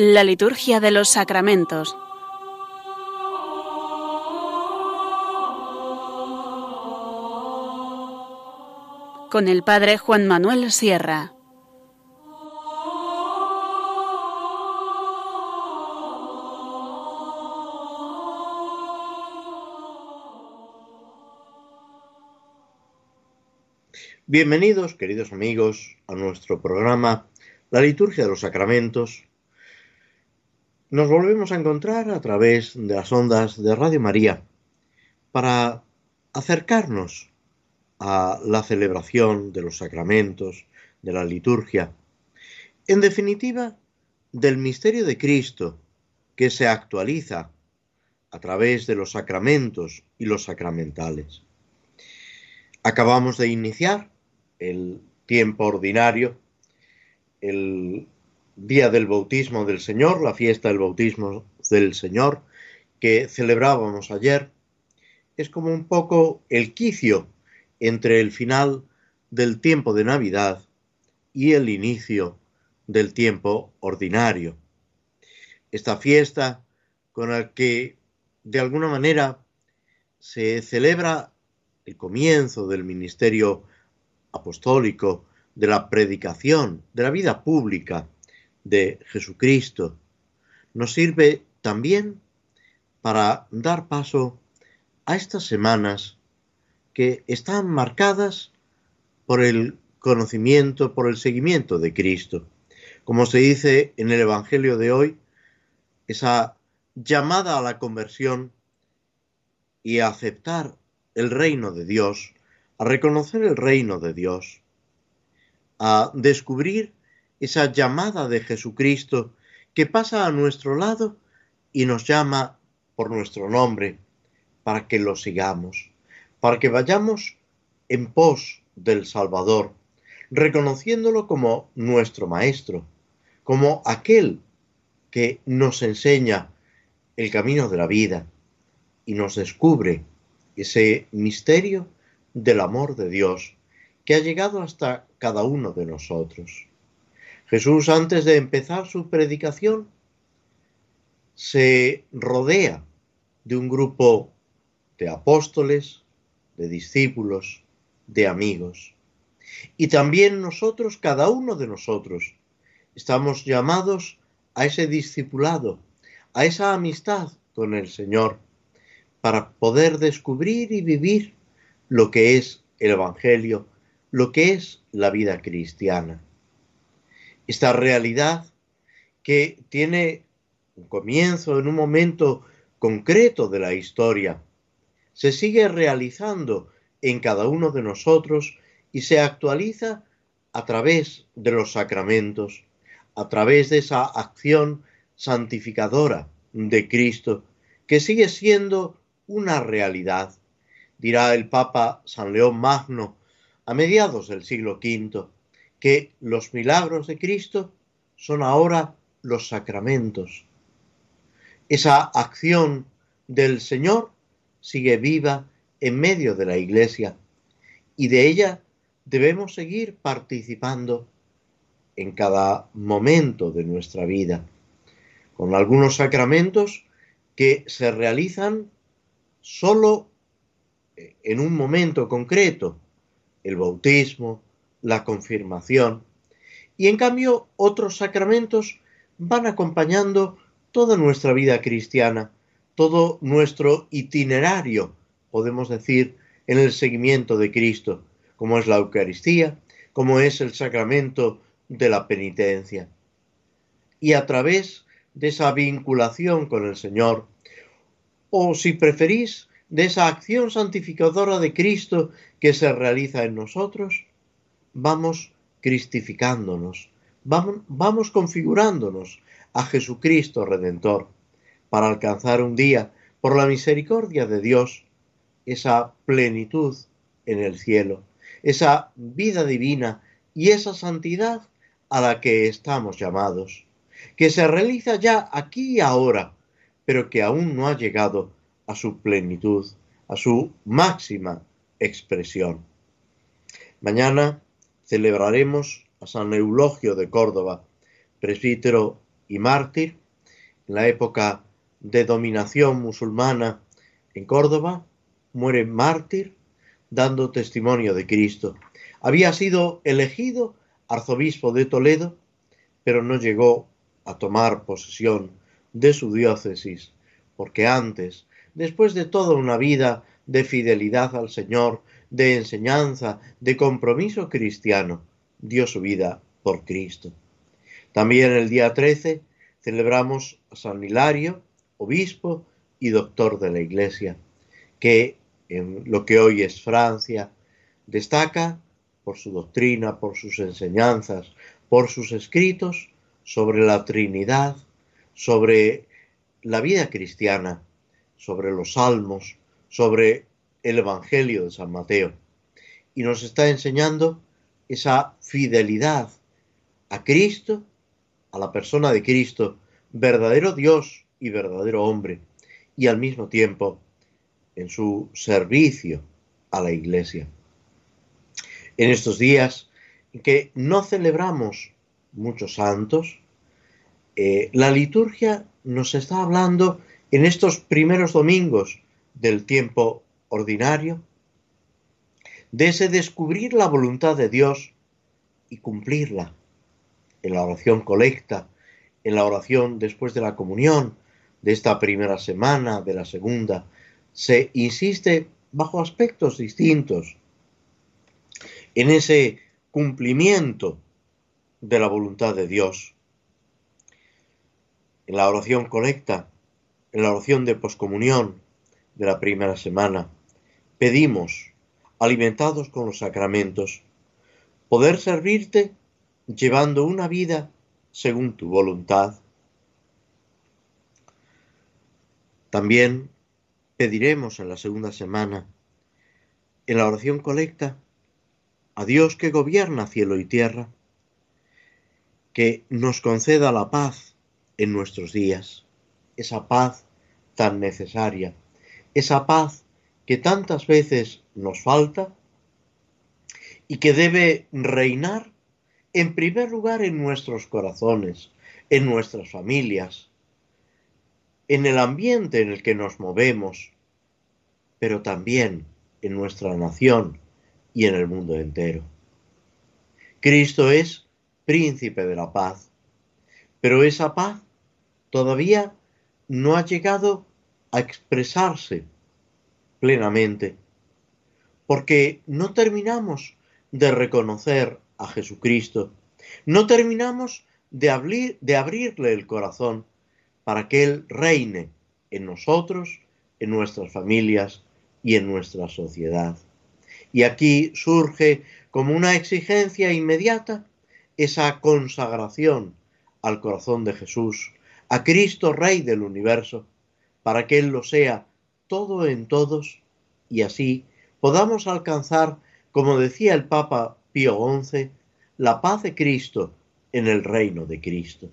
La liturgia de los sacramentos. Con el Padre Juan Manuel Sierra. Bienvenidos, queridos amigos, a nuestro programa La liturgia de los sacramentos. Nos volvemos a encontrar a través de las ondas de Radio María para acercarnos a la celebración de los sacramentos, de la liturgia, en definitiva, del misterio de Cristo que se actualiza a través de los sacramentos y los sacramentales. Acabamos de iniciar el tiempo ordinario, el día del bautismo del Señor, la fiesta del bautismo del Señor, que celebrábamos ayer, es como un poco el quicio entre el final del tiempo de Navidad y el inicio del tiempo ordinario. Esta fiesta con la que de alguna manera se celebra el comienzo del ministerio apostólico, de la predicación, de la vida pública de Jesucristo, nos sirve también para dar paso a estas semanas que están marcadas por el conocimiento, por el seguimiento de Cristo. Como se dice en el Evangelio de hoy, esa llamada a la conversión y a aceptar el reino de Dios a reconocer el reino de Dios, a descubrir esa llamada de Jesucristo que pasa a nuestro lado y nos llama por nuestro nombre para que lo sigamos, para que vayamos en pos del Salvador, reconociéndolo como nuestro Maestro, como aquel que nos enseña el camino de la vida y nos descubre ese misterio del amor de Dios que ha llegado hasta cada uno de nosotros. Jesús, antes de empezar su predicación, se rodea de un grupo de apóstoles, de discípulos, de amigos. Y también nosotros, cada uno de nosotros, estamos llamados a ese discipulado, a esa amistad con el Señor, para poder descubrir y vivir lo que es el Evangelio, lo que es la vida cristiana. Esta realidad que tiene un comienzo en un momento concreto de la historia, se sigue realizando en cada uno de nosotros y se actualiza a través de los sacramentos, a través de esa acción santificadora de Cristo, que sigue siendo una realidad dirá el Papa San León Magno a mediados del siglo V, que los milagros de Cristo son ahora los sacramentos. Esa acción del Señor sigue viva en medio de la Iglesia y de ella debemos seguir participando en cada momento de nuestra vida, con algunos sacramentos que se realizan solo en un momento concreto, el bautismo, la confirmación, y en cambio otros sacramentos van acompañando toda nuestra vida cristiana, todo nuestro itinerario, podemos decir, en el seguimiento de Cristo, como es la Eucaristía, como es el sacramento de la penitencia. Y a través de esa vinculación con el Señor, o si preferís, de esa acción santificadora de Cristo que se realiza en nosotros, vamos cristificándonos, vamos, vamos configurándonos a Jesucristo Redentor para alcanzar un día, por la misericordia de Dios, esa plenitud en el cielo, esa vida divina y esa santidad a la que estamos llamados, que se realiza ya aquí y ahora, pero que aún no ha llegado a su plenitud, a su máxima expresión. Mañana celebraremos a San Eulogio de Córdoba, presbítero y mártir, en la época de dominación musulmana en Córdoba, muere mártir dando testimonio de Cristo. Había sido elegido arzobispo de Toledo, pero no llegó a tomar posesión de su diócesis, porque antes, después de toda una vida de fidelidad al Señor, de enseñanza, de compromiso cristiano, dio su vida por Cristo. También el día 13 celebramos a San Hilario, obispo y doctor de la Iglesia, que en lo que hoy es Francia destaca por su doctrina, por sus enseñanzas, por sus escritos sobre la Trinidad, sobre la vida cristiana, sobre los salmos, sobre el Evangelio de San Mateo. Y nos está enseñando esa fidelidad a Cristo, a la persona de Cristo, verdadero Dios y verdadero hombre, y al mismo tiempo en su servicio a la Iglesia. En estos días que no celebramos muchos santos, eh, la liturgia nos está hablando en estos primeros domingos del tiempo ordinario de ese descubrir la voluntad de Dios y cumplirla en la oración colecta, en la oración después de la comunión, de esta primera semana, de la segunda, se insiste bajo aspectos distintos en ese cumplimiento de la voluntad de Dios. En la oración colecta, en la oración de poscomunión de la primera semana, pedimos, alimentados con los sacramentos, poder servirte llevando una vida según tu voluntad. También pediremos en la segunda semana, en la oración colecta, a Dios que gobierna cielo y tierra, que nos conceda la paz en nuestros días, esa paz tan necesaria, esa paz que tantas veces nos falta y que debe reinar en primer lugar en nuestros corazones, en nuestras familias, en el ambiente en el que nos movemos, pero también en nuestra nación y en el mundo entero. Cristo es príncipe de la paz, pero esa paz todavía no ha llegado a expresarse plenamente, porque no terminamos de reconocer a Jesucristo. No terminamos de, abrir, de abrirle el corazón para que Él reine en nosotros, en nuestras familias y en nuestra sociedad. Y aquí surge como una exigencia inmediata esa consagración al corazón de Jesús, a Cristo Rey del universo, para que Él lo sea todo en todos y así podamos alcanzar, como decía el Papa la paz de Cristo en el reino de Cristo.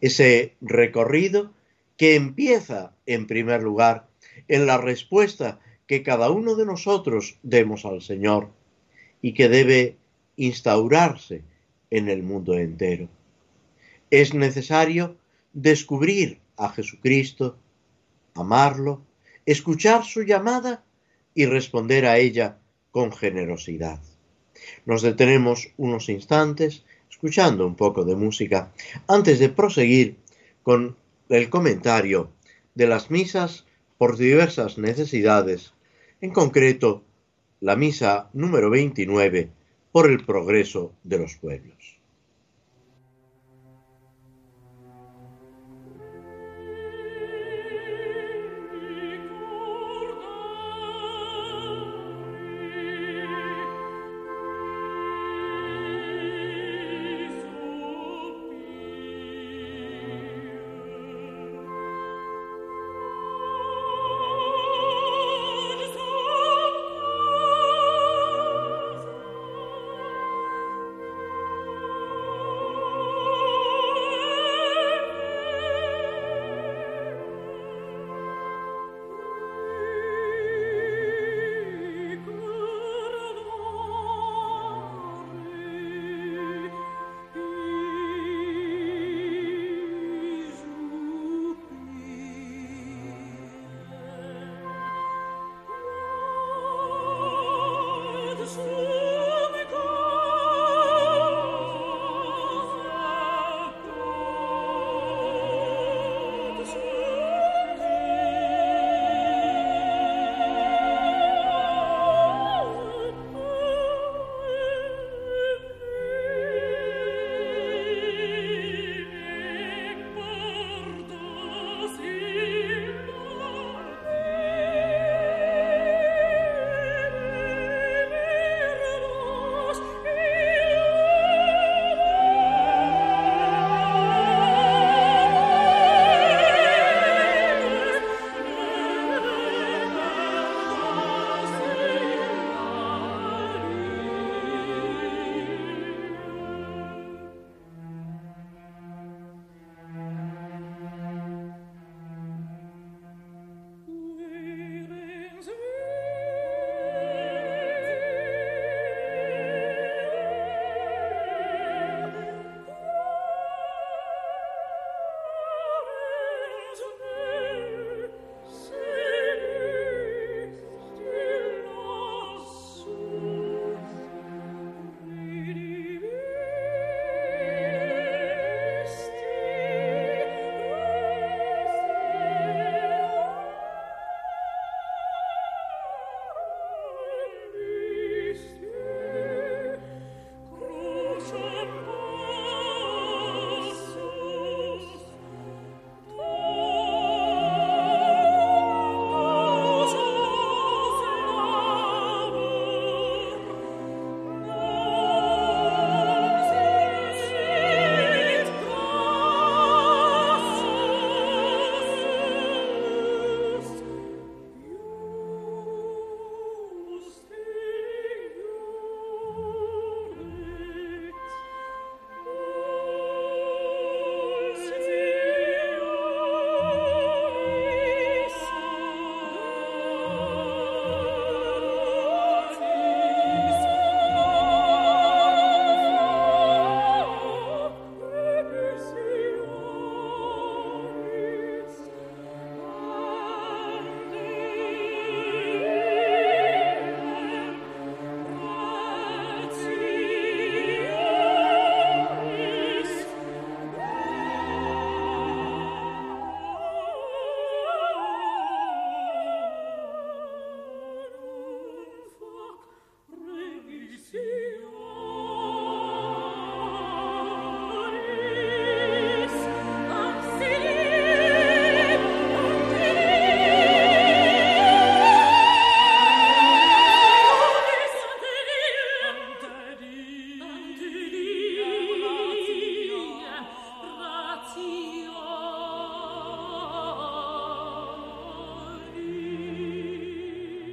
Ese recorrido que empieza, en primer lugar, en la respuesta que cada uno de nosotros demos al Señor y que debe instaurarse en el mundo entero. Es necesario descubrir a Jesucristo, amarlo, escuchar su llamada y responder a ella con generosidad. Nos detenemos unos instantes escuchando un poco de música antes de proseguir con el comentario de las misas por diversas necesidades, en concreto la misa número 29 por el progreso de los pueblos.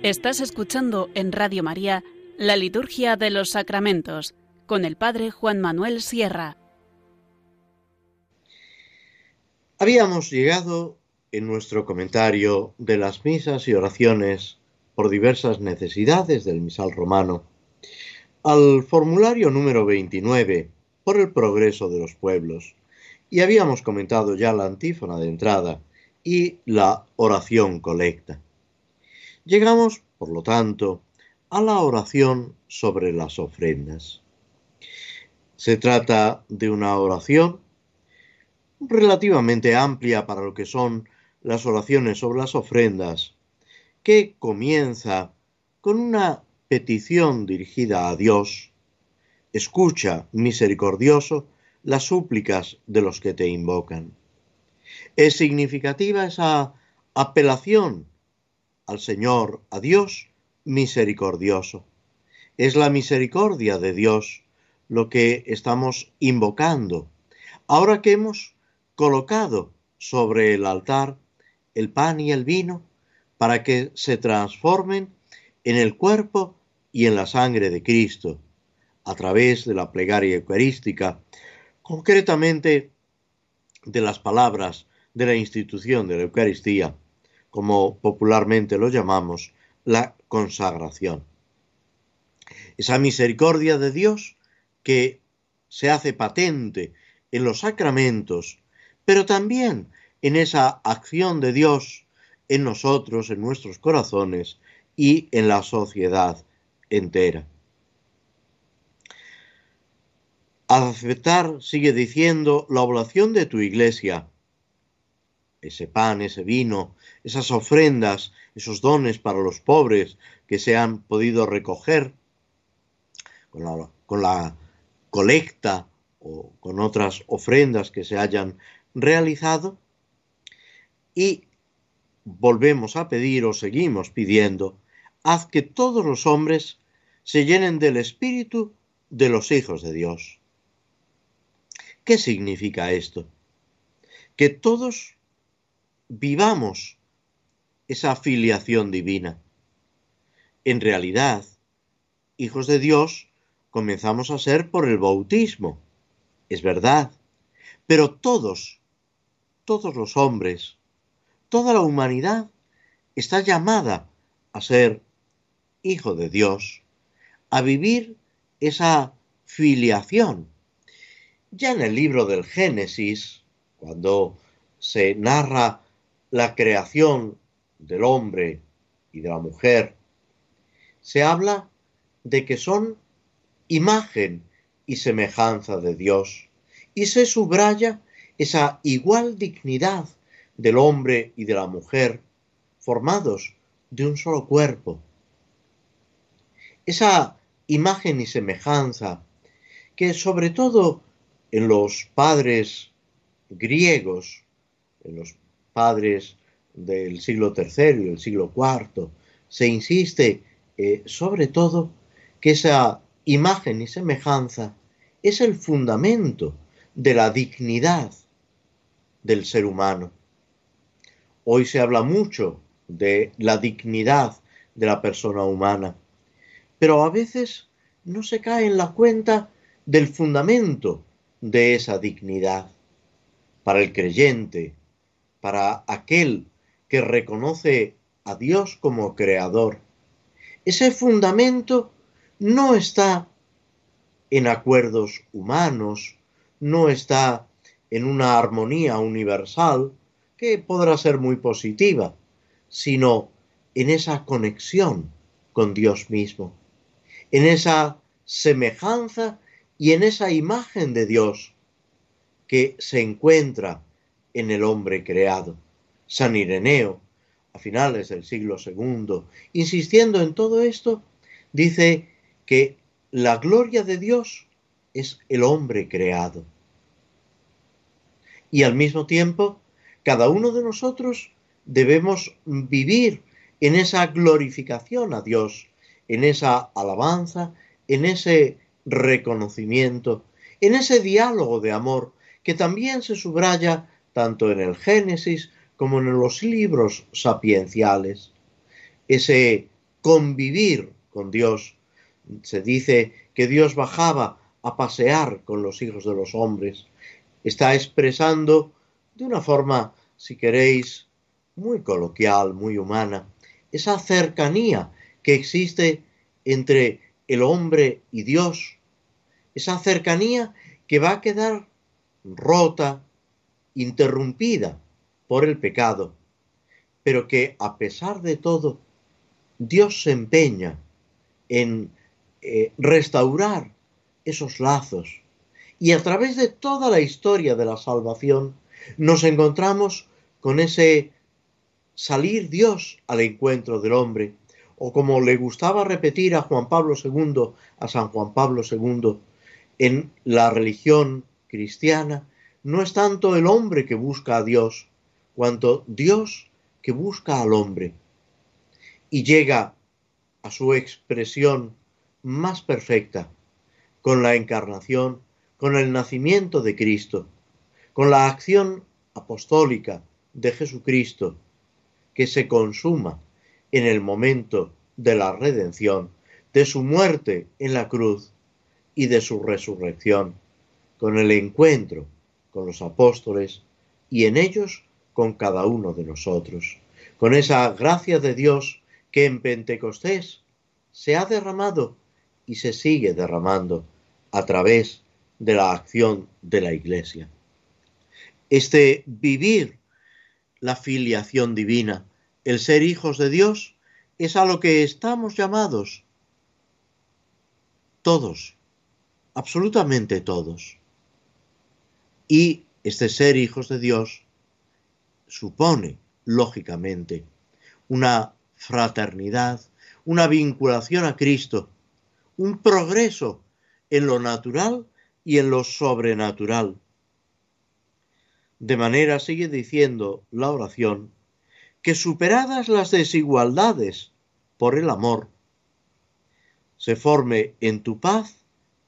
Estás escuchando en Radio María la Liturgia de los Sacramentos con el Padre Juan Manuel Sierra. Habíamos llegado en nuestro comentario de las misas y oraciones por diversas necesidades del misal romano al formulario número 29 por el progreso de los pueblos y habíamos comentado ya la antífona de entrada y la oración colecta. Llegamos, por lo tanto, a la oración sobre las ofrendas. Se trata de una oración relativamente amplia para lo que son las oraciones sobre las ofrendas, que comienza con una petición dirigida a Dios. Escucha, misericordioso, las súplicas de los que te invocan. Es significativa esa apelación al Señor, a Dios misericordioso. Es la misericordia de Dios lo que estamos invocando. Ahora que hemos colocado sobre el altar el pan y el vino para que se transformen en el cuerpo y en la sangre de Cristo a través de la plegaria eucarística, concretamente de las palabras de la institución de la Eucaristía como popularmente lo llamamos, la consagración. Esa misericordia de Dios que se hace patente en los sacramentos, pero también en esa acción de Dios en nosotros, en nuestros corazones y en la sociedad entera. Aceptar, sigue diciendo, la oblación de tu iglesia, ese pan, ese vino, esas ofrendas, esos dones para los pobres que se han podido recoger con la, colecta o con otras ofrendas que se hayan realizado y volvemos a pedir o seguimos pidiendo, haz que todos los hombres se llenen del espíritu de los hijos de Dios. ¿Qué significa esto? Que todos vivamos esa filiación divina. En realidad, hijos de Dios comenzamos a ser por el bautismo, es verdad, pero todos, todos los hombres, toda la humanidad está llamada a ser hijo de Dios, a vivir esa filiación. Ya en el libro del Génesis, cuando se narra la creación del hombre y de la mujer, se habla de que son imagen y semejanza de Dios y se subraya esa igual dignidad del hombre y de la mujer formados de un solo cuerpo. Esa imagen y semejanza que sobre todo en los padres griegos, en los padres del siglo III y del siglo IV, se insiste eh, sobre todo que esa imagen y semejanza es el fundamento de la dignidad del ser humano. Hoy se habla mucho de la dignidad de la persona humana, pero a veces no se cae en la cuenta del fundamento de esa dignidad. Para el creyente, para aquel que reconoce a Dios como creador. Ese fundamento no está en acuerdos humanos, no está en una armonía universal que podrá ser muy positiva, sino en esa conexión con Dios mismo, en esa semejanza y en esa imagen de Dios que se encuentra en el hombre creado. San Ireneo, a finales del siglo II, insistiendo en todo esto, dice que la gloria de Dios es el hombre creado. Y al mismo tiempo, cada uno de nosotros debemos vivir en esa glorificación a Dios, en esa alabanza, en ese reconocimiento, en ese diálogo de amor que también se subraya tanto en el Génesis como en los libros sapienciales. Ese convivir con Dios. Se dice que Dios bajaba a pasear con los hijos de los hombres. Está expresando de una forma, si queréis, muy coloquial, muy humana, esa cercanía que existe entre el hombre y Dios, esa cercanía que va a quedar rota, interrumpida por el pecado, pero que a pesar de todo, Dios se empeña en eh, restaurar esos lazos. Y a través de toda la historia de la salvación nos encontramos con ese salir Dios al encuentro del hombre, o como le gustaba repetir a Juan Pablo II, a San Juan Pablo II, en la religión cristiana, no es tanto el hombre que busca a Dios, cuanto Dios que busca al hombre. Y llega a su expresión más perfecta con la encarnación, con el nacimiento de Cristo, con la acción apostólica de Jesucristo, que se consuma en el momento de la redención, de su muerte en la cruz y de su resurrección, con el encuentro con los apóstoles y en ellos con cada uno de nosotros, con esa gracia de Dios que en Pentecostés se ha derramado y se sigue derramando a través de la acción de la Iglesia. Este vivir la filiación divina, el ser hijos de Dios, es a lo que estamos llamados todos, absolutamente todos. Y este ser hijos de Dios supone, lógicamente, una fraternidad, una vinculación a Cristo, un progreso en lo natural y en lo sobrenatural. De manera, sigue diciendo la oración, que superadas las desigualdades por el amor, se forme en tu paz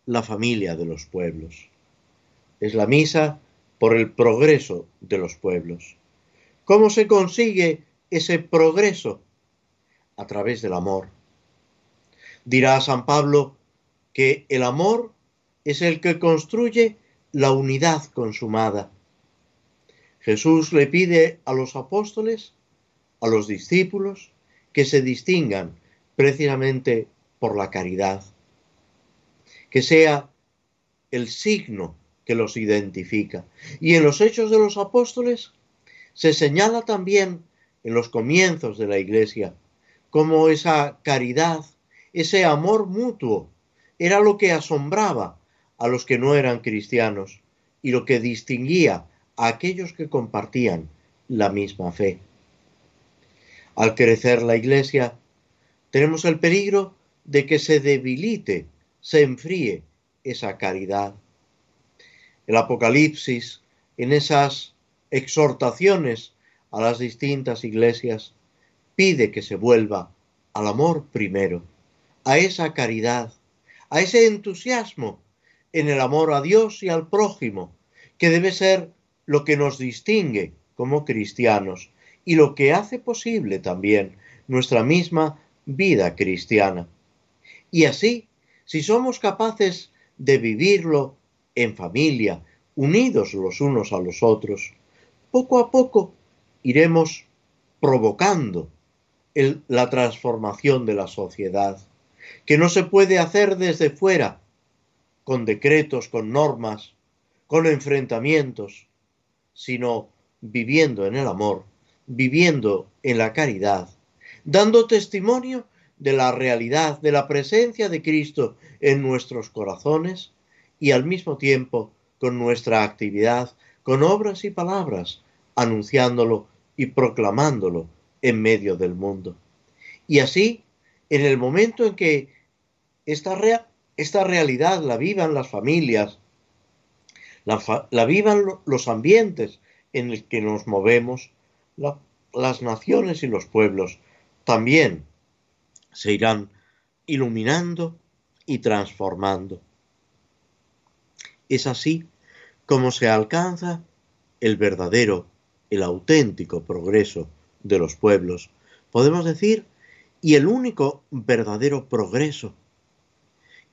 la familia de los pueblos. Es la misa por el progreso de los pueblos. ¿Cómo se consigue ese progreso? A través del amor. Dirá San Pablo que el amor es el que construye la unidad consumada. Jesús le pide a los apóstoles, a los discípulos, que se distingan precisamente por la caridad, que sea el signo que los identifica. Y en los hechos de los apóstoles se señala también en los comienzos de la iglesia como esa caridad, ese amor mutuo era lo que asombraba a los que no eran cristianos y lo que distinguía a aquellos que compartían la misma fe. Al crecer la Iglesia, tenemos el peligro de que se debilite, se enfríe esa caridad. El Apocalipsis, en esas exhortaciones a las distintas iglesias, pide que se vuelva al amor primero, a esa caridad, a ese entusiasmo en el amor a Dios y al prójimo, que debe ser lo que nos distingue como cristianos y lo que hace posible también nuestra misma vida cristiana. Y así, si somos capaces de vivirlo en familia, unidos los unos a los otros, poco a poco iremos provocando la transformación de la sociedad que no se puede hacer desde fuera, con decretos, con normas, con enfrentamientos, sino viviendo en el amor, viviendo en la caridad, dando testimonio de la realidad, de la presencia de Cristo en nuestros corazones y al mismo tiempo con nuestra actividad, con obras y palabras, anunciándolo y proclamándolo en medio del mundo. Y así en el momento en que esta, esta realidad la vivan las familias, la, vivan los ambientes en los que nos movemos, las naciones y los pueblos también se irán iluminando y transformando. Es así como se alcanza el verdadero, el auténtico progreso de los pueblos. Podemos decir y el único verdadero progreso,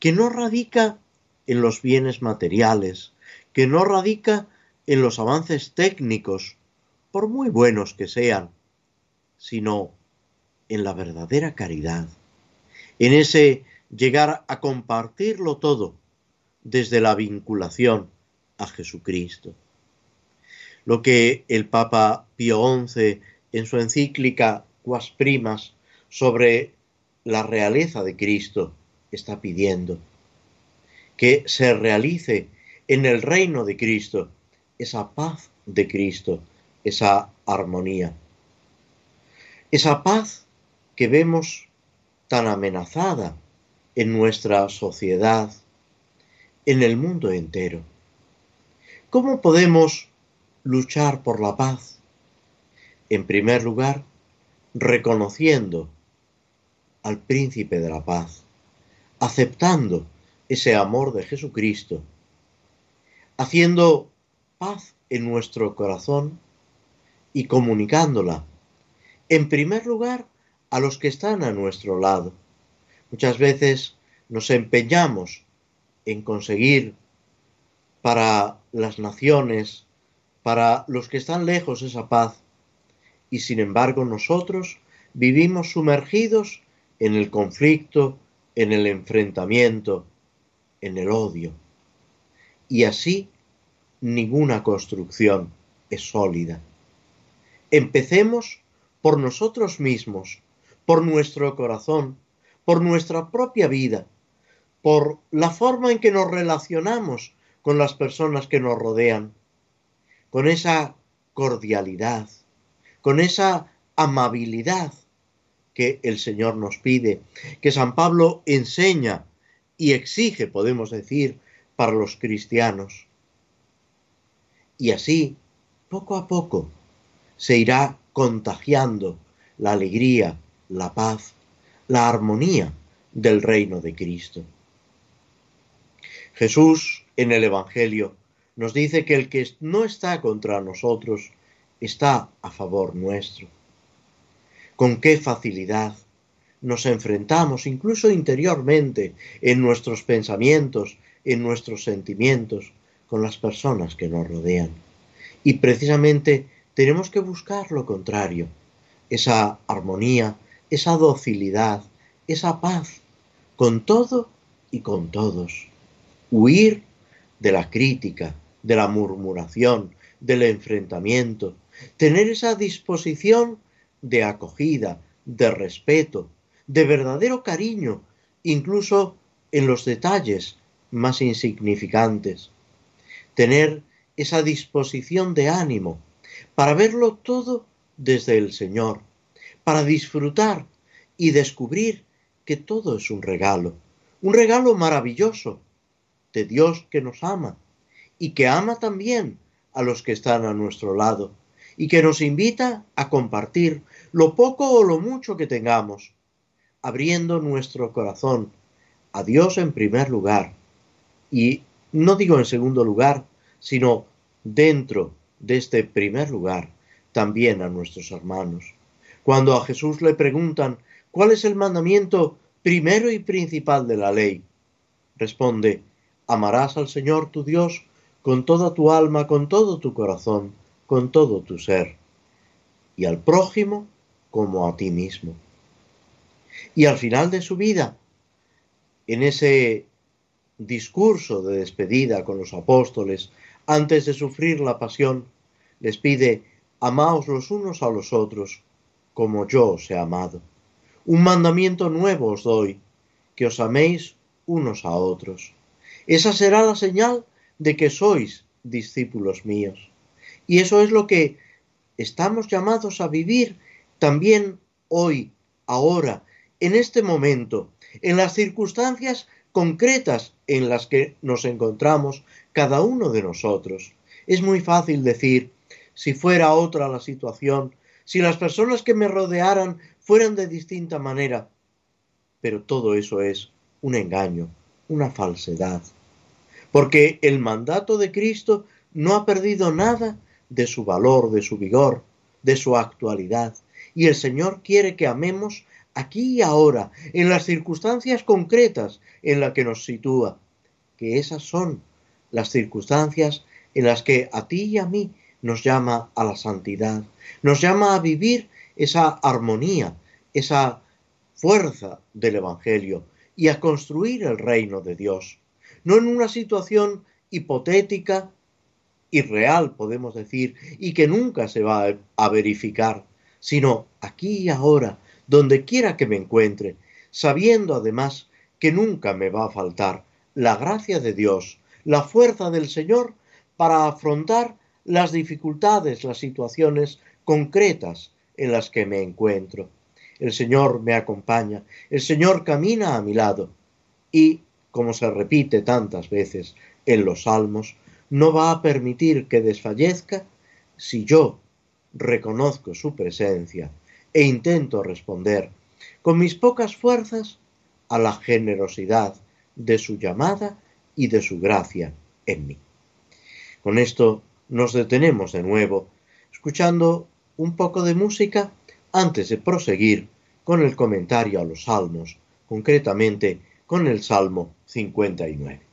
que no radica en los bienes materiales, que no radica en los avances técnicos, por muy buenos que sean, sino en la verdadera caridad, en ese llegar a compartirlo todo desde la vinculación a Jesucristo. Lo que el Papa Pío XI en su encíclica Quas Primas sobre la realeza de Cristo está pidiendo que se realice en el reino de Cristo esa paz de Cristo, esa armonía. Esa paz que vemos tan amenazada en nuestra sociedad, en el mundo entero. ¿Cómo podemos luchar por la paz? En primer lugar, reconociendo al príncipe de la paz, aceptando ese amor de Jesucristo, haciendo paz en nuestro corazón y comunicándola, en primer lugar, a los que están a nuestro lado. Muchas veces nos empeñamos en conseguir para las naciones, para los que están lejos esa paz, y sin embargo nosotros vivimos sumergidos en el conflicto, en el enfrentamiento, en el odio. Y así ninguna construcción es sólida. Empecemos por nosotros mismos, por nuestro corazón, por nuestra propia vida, por la forma en que nos relacionamos con las personas que nos rodean, con esa cordialidad, con esa amabilidad que el Señor nos pide, que San Pablo enseña y exige, podemos decir, para los cristianos. Y así, poco a poco, se irá contagiando la alegría, la paz, la armonía del reino de Cristo. Jesús en el Evangelio nos dice que el que no está contra nosotros está a favor nuestro con qué facilidad nos enfrentamos, incluso interiormente, en nuestros pensamientos, en nuestros sentimientos, con las personas que nos rodean. Y precisamente tenemos que buscar lo contrario, esa armonía, esa docilidad, esa paz, con todo y con todos. Huir de la crítica, de la murmuración, del enfrentamiento, tener esa disposición de acogida, de respeto, de verdadero cariño, incluso en los detalles más insignificantes. Tener esa disposición de ánimo para verlo todo desde el Señor, para disfrutar y descubrir que todo es un regalo, un regalo maravilloso de Dios que nos ama y que ama también a los que están a nuestro lado y que nos invita a compartir lo poco o lo mucho que tengamos, abriendo nuestro corazón a Dios en primer lugar y no digo en segundo lugar, sino dentro de este primer lugar también a nuestros hermanos. Cuando a Jesús le preguntan cuál es el mandamiento primero y principal de la ley, responde, amarás al Señor tu Dios con toda tu alma, con todo tu corazón con todo tu ser, y al prójimo como a ti mismo. Y al final de su vida, en ese discurso de despedida con los apóstoles, antes de sufrir la pasión, les pide, amaos los unos a los otros, como yo os he amado. Un mandamiento nuevo os doy, que os améis unos a otros. Esa será la señal de que sois discípulos míos. Y eso es lo que estamos llamados a vivir también hoy, ahora, en este momento, en las circunstancias concretas en las que nos encontramos cada uno de nosotros. Es muy fácil decir, si fuera otra la situación, si las personas que me rodearan fueran de distinta manera, pero todo eso es un engaño, una falsedad, porque el mandato de Cristo no ha perdido nada de su valor, de su vigor, de su actualidad. Y el Señor quiere que amemos aquí y ahora, en las circunstancias concretas en las que nos sitúa, que esas son las circunstancias en las que a ti y a mí nos llama a la santidad, nos llama a vivir esa armonía, esa fuerza del Evangelio y a construir el reino de Dios, no en una situación hipotética, irreal, podemos decir, y que nunca se va a verificar, sino aquí y ahora, donde quiera que me encuentre, sabiendo además que nunca me va a faltar la gracia de Dios, la fuerza del Señor para afrontar las dificultades, las situaciones concretas en las que me encuentro. El Señor me acompaña, el Señor camina a mi lado y, como se repite tantas veces en los salmos, no va a permitir que desfallezca si yo reconozco su presencia e intento responder con mis pocas fuerzas a la generosidad de su llamada y de su gracia en mí. Con esto nos detenemos de nuevo, escuchando un poco de música antes de proseguir con el comentario a los salmos, concretamente con el Salmo 59.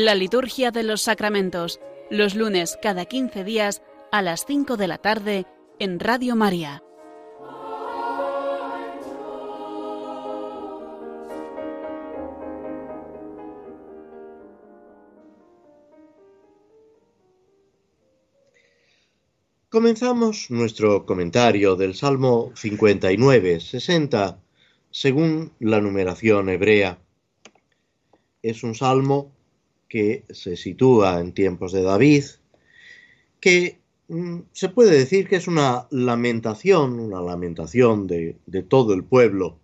La liturgia de los sacramentos, los lunes cada 15 días a las 5 de la tarde en Radio María. Comenzamos nuestro comentario del Salmo 59, 60, según la numeración hebrea. Es un salmo que se sitúa en tiempos de David, que mm, se puede decir que es una lamentación, una lamentación de, de todo el pueblo,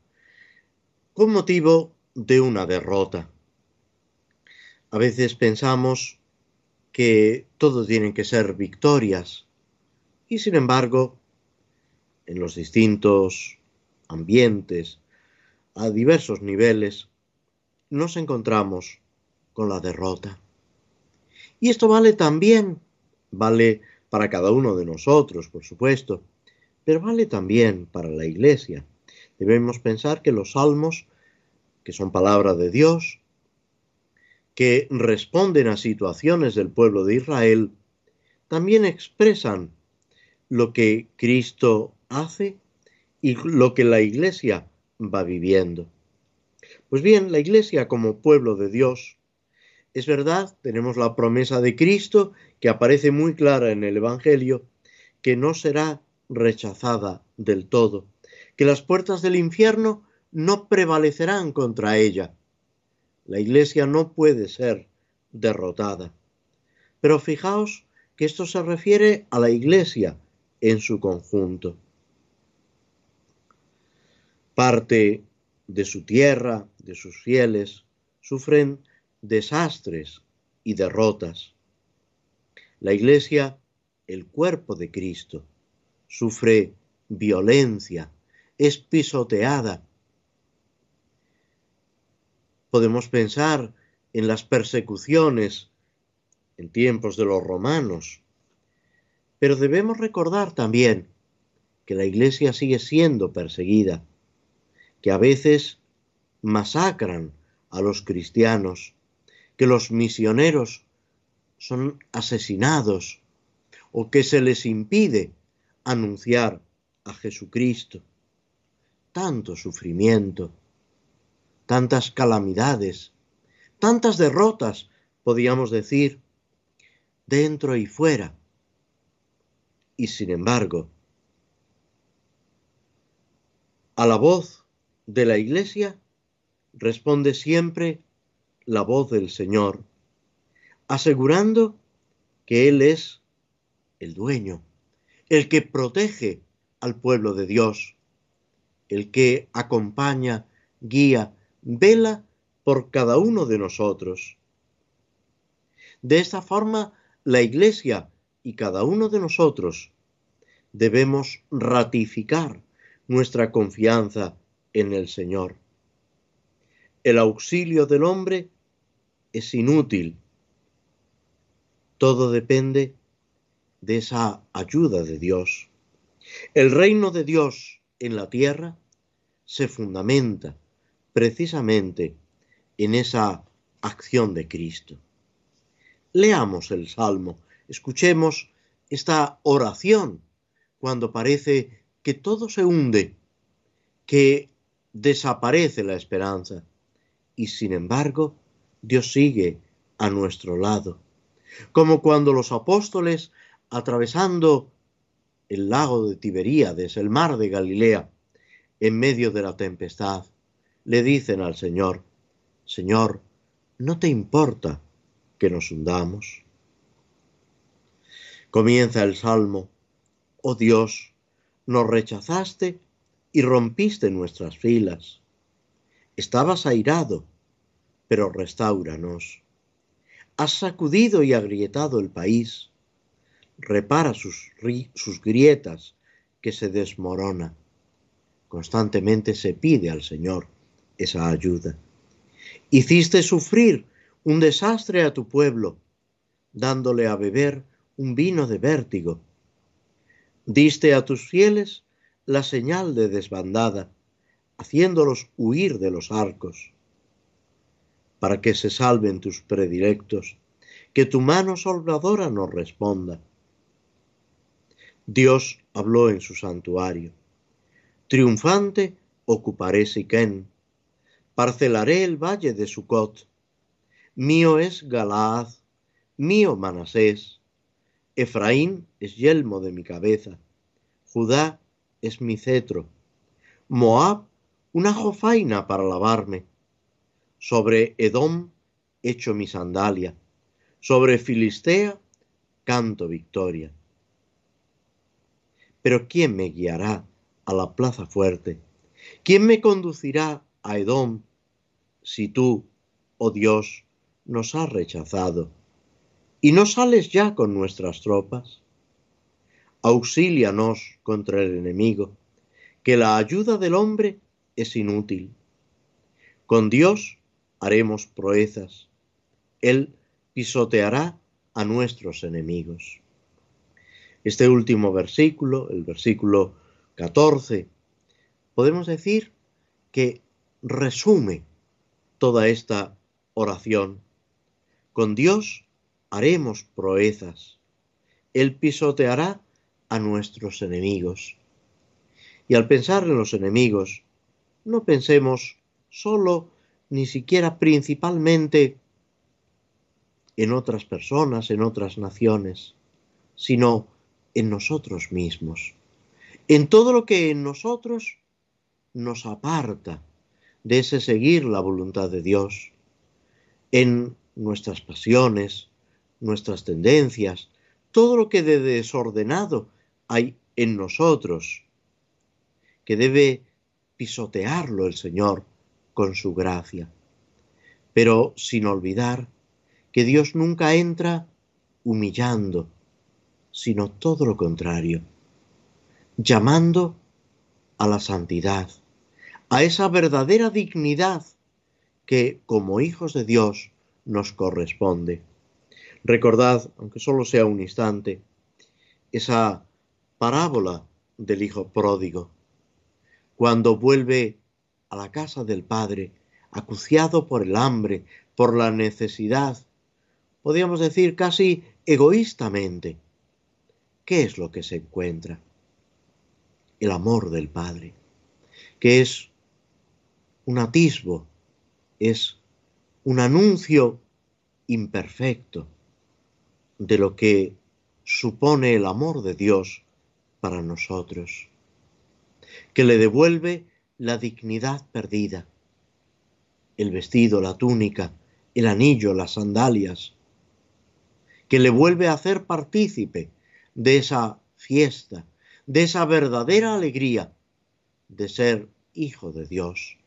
con motivo de una derrota. A veces pensamos que todo tienen que ser victorias y sin embargo, en los distintos ambientes, a diversos niveles, nos encontramos con la derrota. Y esto vale también, vale para cada uno de nosotros, por supuesto, pero vale también para la Iglesia. Debemos pensar que los salmos, que son palabra de Dios, que responden a situaciones del pueblo de Israel, también expresan lo que Cristo hace y lo que la Iglesia va viviendo. Pues bien, la Iglesia como pueblo de Dios, es verdad, tenemos la promesa de Cristo que aparece muy clara en el Evangelio, que no será rechazada del todo, que las puertas del infierno no prevalecerán contra ella. La Iglesia no puede ser derrotada. Pero fijaos que esto se refiere a la Iglesia en su conjunto. Parte de su tierra, de sus fieles, sufren desastres y derrotas. La Iglesia, el cuerpo de Cristo, sufre violencia, es pisoteada. Podemos pensar en las persecuciones en tiempos de los romanos, pero debemos recordar también que la Iglesia sigue siendo perseguida, que a veces masacran a los cristianos, que los misioneros son asesinados o que se les impide anunciar a Jesucristo. Tanto sufrimiento, tantas calamidades, tantas derrotas, podríamos decir, dentro y fuera. Y sin embargo, a la voz de la Iglesia responde siempre la voz del Señor, asegurando que Él es el dueño, el que protege al pueblo de Dios, el que acompaña, guía, vela por cada uno de nosotros. De esta forma, la Iglesia y cada uno de nosotros debemos ratificar nuestra confianza en el Señor. El auxilio del hombre es inútil. Todo depende de esa ayuda de Dios. El reino de Dios en la tierra se fundamenta precisamente en esa acción de Cristo. Leamos el Salmo, escuchemos esta oración cuando parece que todo se hunde, que desaparece la esperanza y sin embargo Dios sigue a nuestro lado. Como cuando los apóstoles, atravesando el lago de Tiberíades, el mar de Galilea, en medio de la tempestad, le dicen al Señor, Señor, ¿no te importa que nos hundamos? Comienza el salmo, oh Dios, nos rechazaste y rompiste nuestras filas. Estabas airado, pero restauranos. Has sacudido y agrietado el país, repara sus, sus grietas que se desmorona. Constantemente se pide al Señor esa ayuda. Hiciste sufrir un desastre a tu pueblo, dándole a beber un vino de vértigo. Diste a tus fieles la señal de desbandada, haciéndolos huir de los arcos para que se salven tus predilectos, que tu mano salvadora nos responda. Dios habló en su santuario. Triunfante ocuparé Siquén, parcelaré el valle de Sucot. Mío es Galaad, mío Manasés. Efraín es yelmo de mi cabeza, Judá es mi cetro, Moab una jofaina para lavarme sobre Edom echo mi sandalia, sobre Filistea canto victoria. Pero ¿quién me guiará a la plaza fuerte? ¿Quién me conducirá a Edom si tú, oh Dios, nos has rechazado y no sales ya con nuestras tropas? Auxílianos contra el enemigo, que la ayuda del hombre es inútil. Con Dios haremos proezas. Él pisoteará a nuestros enemigos. Este último versículo, el versículo 14, podemos decir que resume toda esta oración. Con Dios haremos proezas. Él pisoteará a nuestros enemigos. Y al pensar en los enemigos, no pensemos solo, ni siquiera principalmente, en otras personas, en otras naciones, sino en nosotros mismos, en todo lo que en nosotros nos aparta de ese seguir la voluntad de Dios, en nuestras pasiones, nuestras tendencias, todo lo que de desordenado hay en nosotros, que debe pisotearlo el Señor con su gracia, pero sin olvidar que Dios nunca entra humillando, sino todo lo contrario, llamando a la santidad, a esa verdadera dignidad que como hijos de Dios nos corresponde. Recordad, aunque solo sea un instante, esa parábola del hijo pródigo, cuando vuelve a la casa del padre, acuciado por el hambre, por la necesidad, podríamos decir casi egoístamente, ¿qué es lo que se encuentra? El amor del Padre, que es un atisbo, es un anuncio imperfecto de lo que supone el amor de Dios para nosotros, que le devuelve la dignidad perdida, el vestido, la túnica, el anillo, las sandalias, que le vuelve a hacer partícipe de esa fiesta, de esa verdadera alegría de ser hijo de Dios,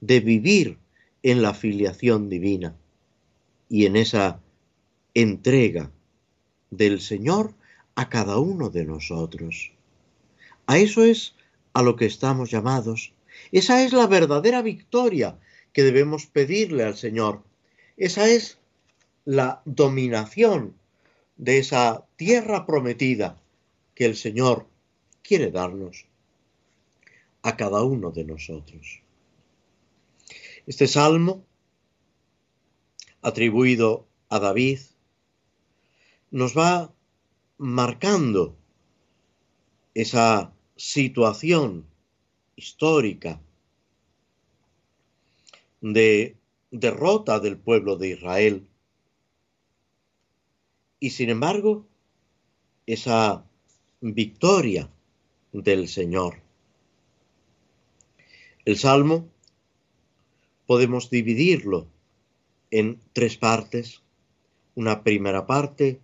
de vivir en la filiación divina y en esa entrega del Señor a cada uno de nosotros. A eso es a lo que estamos llamados. Esa es la verdadera victoria que debemos pedirle al Señor. Esa es la dominación de esa tierra prometida que el Señor quiere darnos a cada uno de nosotros. Este salmo, atribuido a David, nos va marcando esa situación histórica de derrota del pueblo de Israel y sin embargo, esa victoria del Señor. El Salmo podemos dividirlo en tres partes. Una primera parte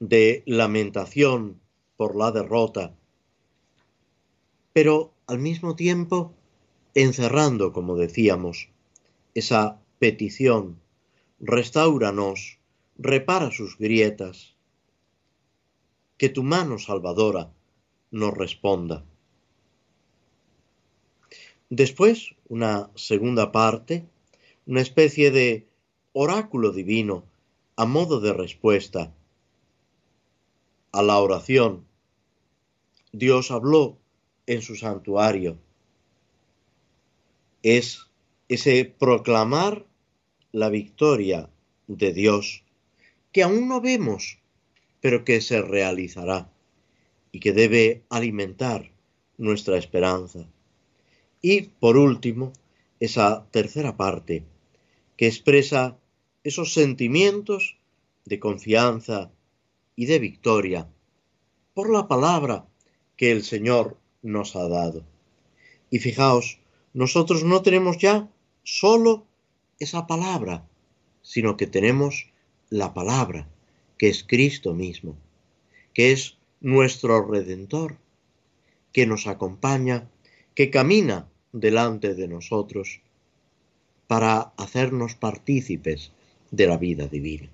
de lamentación por la derrota, pero al mismo tiempo encerrando, como decíamos, esa petición, restauranos repara sus grietas. Que tu mano salvadora nos responda. Después, una segunda parte, una especie de oráculo divino a modo de respuesta a la oración. Dios habló en su santuario. Es ese proclamar la victoria de Dios que aún no vemos, pero que se realizará y que debe alimentar nuestra esperanza. Y por último, esa tercera parte, que expresa esos sentimientos de confianza y de victoria por la palabra que el Señor nos ha dado. Y fijaos, nosotros no tenemos ya solo esa palabra, sino que tenemos la palabra, que es Cristo mismo, que es nuestro Redentor, que nos acompaña, que camina delante de nosotros para hacernos partícipes de la vida divina.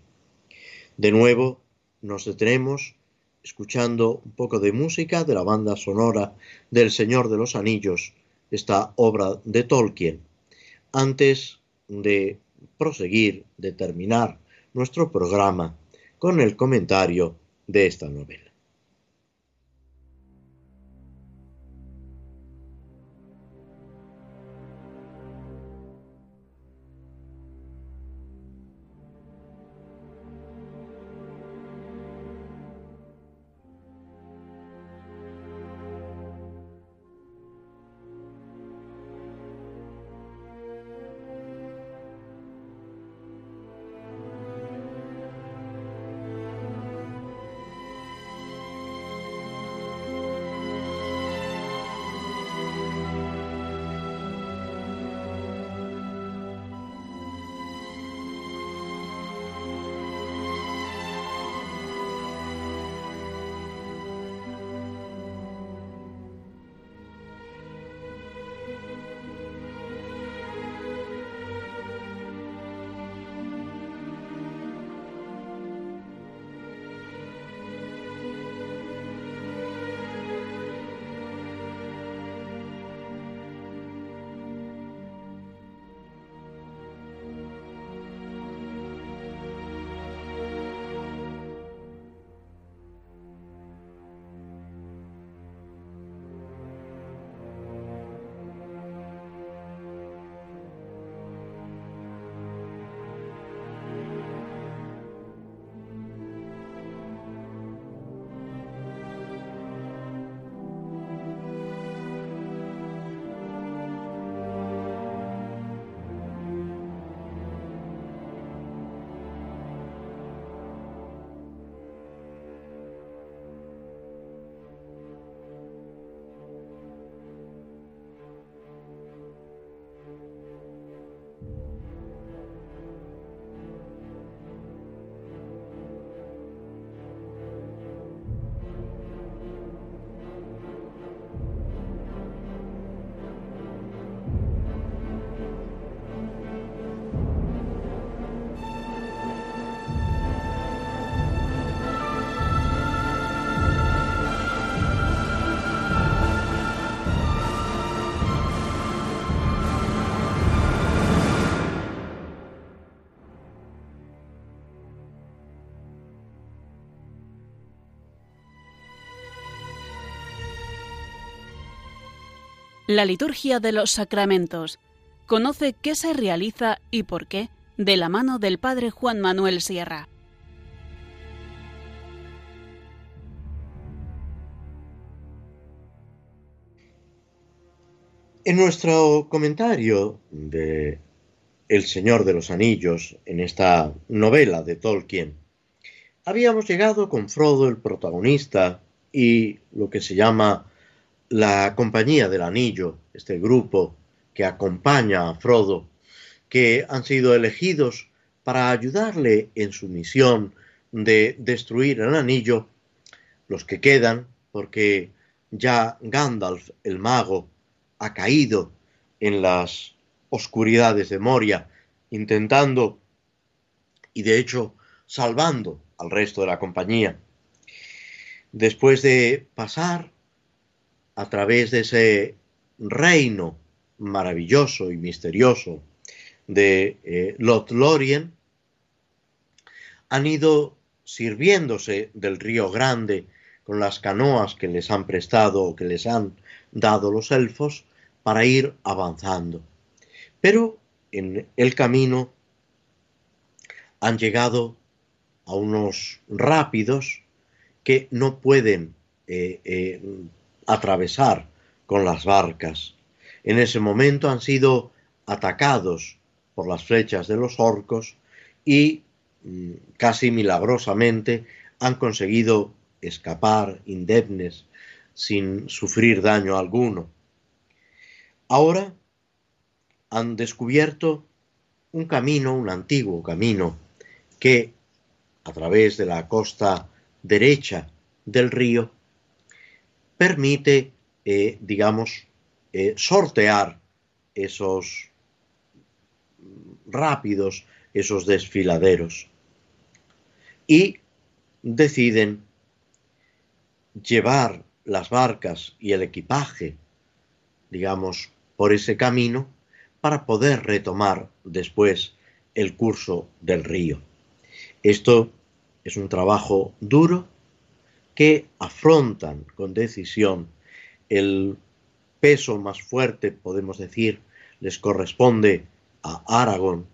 De nuevo, nos detenemos escuchando un poco de música de la banda sonora del Señor de los Anillos, esta obra de Tolkien, antes de proseguir, de terminar nuestro programa con el comentario de esta novela. La liturgia de los sacramentos. Conoce qué se realiza y por qué de la mano del Padre Juan Manuel Sierra. En nuestro comentario de El Señor de los Anillos, en esta novela de Tolkien, habíamos llegado con Frodo, el protagonista, y lo que se llama la Compañía del Anillo, este grupo que acompaña a Frodo, que han sido elegidos para ayudarle en su misión de destruir el anillo, los que quedan, porque ya Gandalf el mago ha caído en las oscuridades de Moria, intentando y de hecho salvando al resto de la compañía. Después de pasar a través de ese reino maravilloso y misterioso de eh, Lothlorien, han ido sirviéndose del río Grande con las canoas que les han prestado o que les han dado los elfos para ir avanzando. Pero en el camino han llegado a unos rápidos que no pueden eh, eh, atravesar con las barcas. En ese momento han sido atacados por las flechas de los orcos y mm, casi milagrosamente han conseguido escapar indemnes sin sufrir daño alguno. Ahora han descubierto un camino, un antiguo camino, que a través de la costa derecha del río permite, eh, digamos, eh, sortear esos rápidos, esos desfiladeros. Y deciden llevar las barcas y el equipaje, digamos, por ese camino para poder retomar después el curso del río. Esto es un trabajo duro que afrontan con decisión el peso más fuerte, podemos decir, les corresponde a Aragón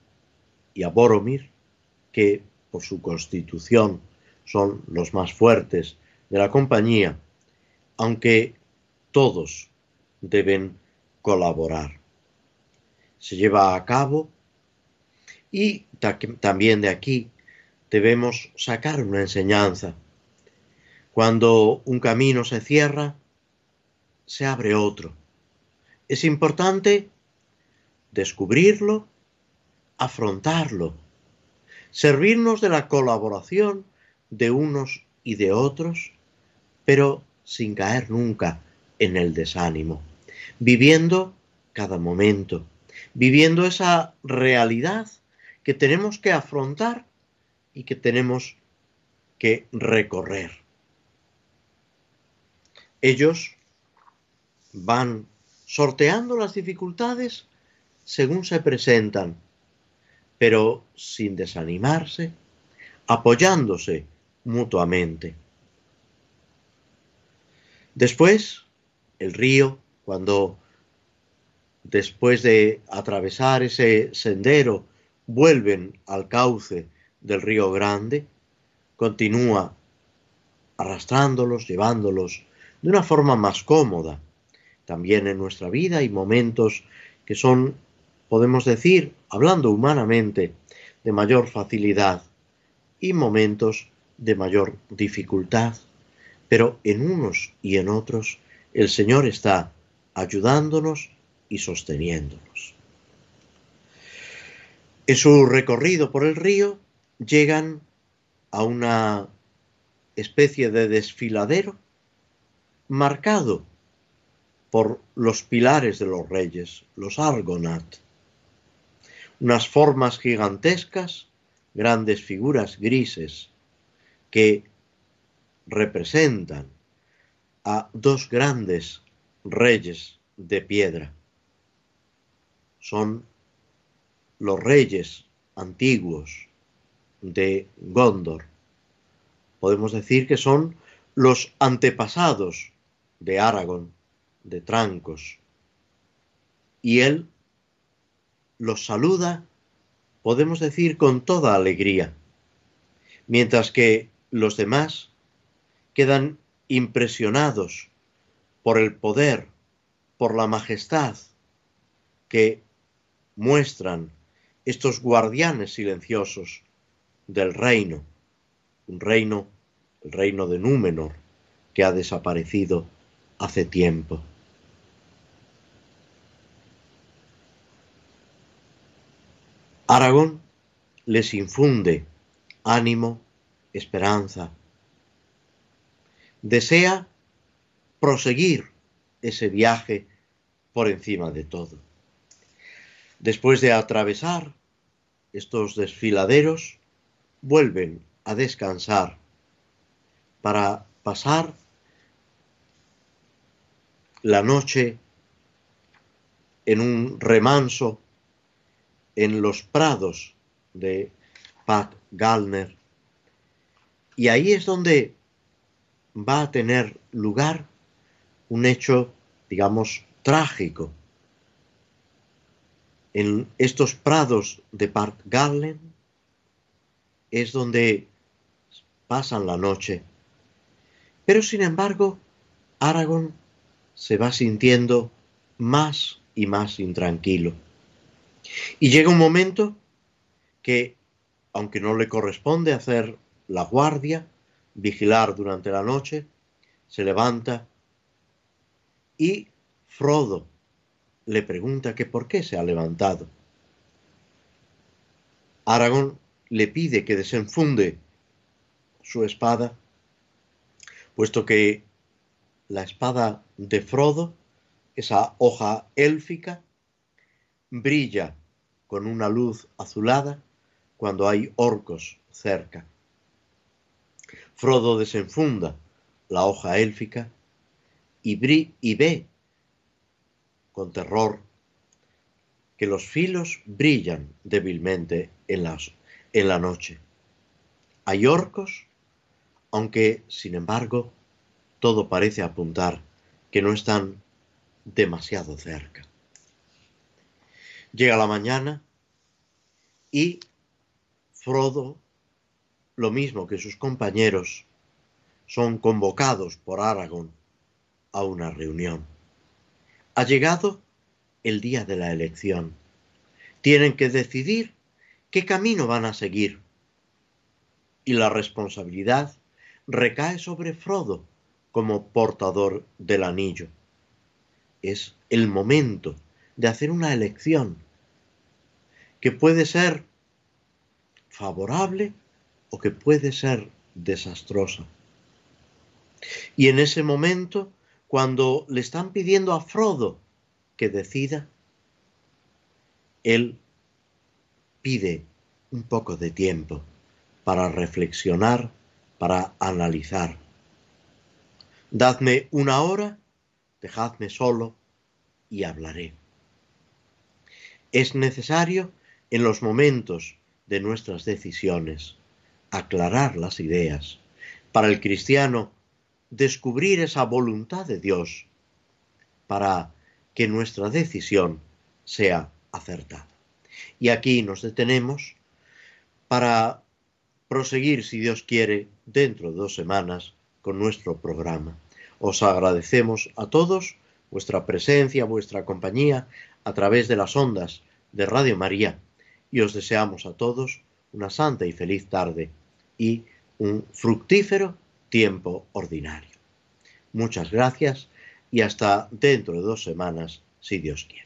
y a Boromir, que por su constitución son los más fuertes de la compañía, aunque todos deben colaborar. Se lleva a cabo y también de aquí debemos sacar una enseñanza. Cuando un camino se cierra, se abre otro. Es importante descubrirlo, afrontarlo, servirnos de la colaboración de unos y de otros, pero sin caer nunca en el desánimo, viviendo cada momento, viviendo esa realidad que tenemos que afrontar y que tenemos que recorrer. Ellos van sorteando las dificultades según se presentan, pero sin desanimarse, apoyándose mutuamente. Después, el río, cuando después de atravesar ese sendero vuelven al cauce del río Grande, continúa arrastrándolos, llevándolos de una forma más cómoda. También en nuestra vida hay momentos que son, podemos decir, hablando humanamente, de mayor facilidad y momentos de mayor dificultad. Pero en unos y en otros el Señor está ayudándonos y sosteniéndonos. En su recorrido por el río llegan a una especie de desfiladero marcado por los pilares de los reyes, los argonat, unas formas gigantescas, grandes figuras grises que representan a dos grandes reyes de piedra. Son los reyes antiguos de Gondor. Podemos decir que son los antepasados de Aragón, de Trancos. Y él los saluda, podemos decir, con toda alegría, mientras que los demás quedan impresionados por el poder, por la majestad que muestran estos guardianes silenciosos del reino, un reino, el reino de Númenor, que ha desaparecido hace tiempo. Aragón les infunde ánimo, esperanza. Desea proseguir ese viaje por encima de todo. Después de atravesar estos desfiladeros, vuelven a descansar para pasar la noche en un remanso en los prados de Pat Gallner. Y ahí es donde va a tener lugar un hecho, digamos, trágico. En estos prados de Pat Gallner es donde pasan la noche. Pero sin embargo, Aragón se va sintiendo más y más intranquilo. Y llega un momento que, aunque no le corresponde hacer la guardia, vigilar durante la noche, se levanta y Frodo le pregunta que por qué se ha levantado. Aragón le pide que desenfunde su espada, puesto que la espada de Frodo, esa hoja élfica, brilla con una luz azulada cuando hay orcos cerca. Frodo desenfunda la hoja élfica y, y ve con terror que los filos brillan débilmente en, la noche. Hay orcos, aunque sin embargo todo parece apuntar que no están demasiado cerca. Llega la mañana y Frodo, lo mismo que sus compañeros, son convocados por Aragorn a una reunión. Ha llegado el día de la elección. Tienen que decidir qué camino van a seguir. Y la responsabilidad recae sobre Frodo como portador del anillo. Es el momento de hacer una elección que puede ser favorable o que puede ser desastrosa. Y en ese momento, cuando le están pidiendo a Frodo que decida, él pide un poco de tiempo para reflexionar, para analizar. Dadme una hora, dejadme solo y hablaré. Es necesario en los momentos de nuestras decisiones aclarar las ideas. Para el cristiano, descubrir esa voluntad de Dios para que nuestra decisión sea acertada. Y aquí nos detenemos para proseguir, si Dios quiere, dentro de dos semanas con nuestro programa. Os agradecemos a todos vuestra presencia, vuestra compañía a través de las ondas de Radio María y os deseamos a todos una santa y feliz tarde y un fructífero tiempo ordinario. Muchas gracias y hasta dentro de dos semanas, si Dios quiere.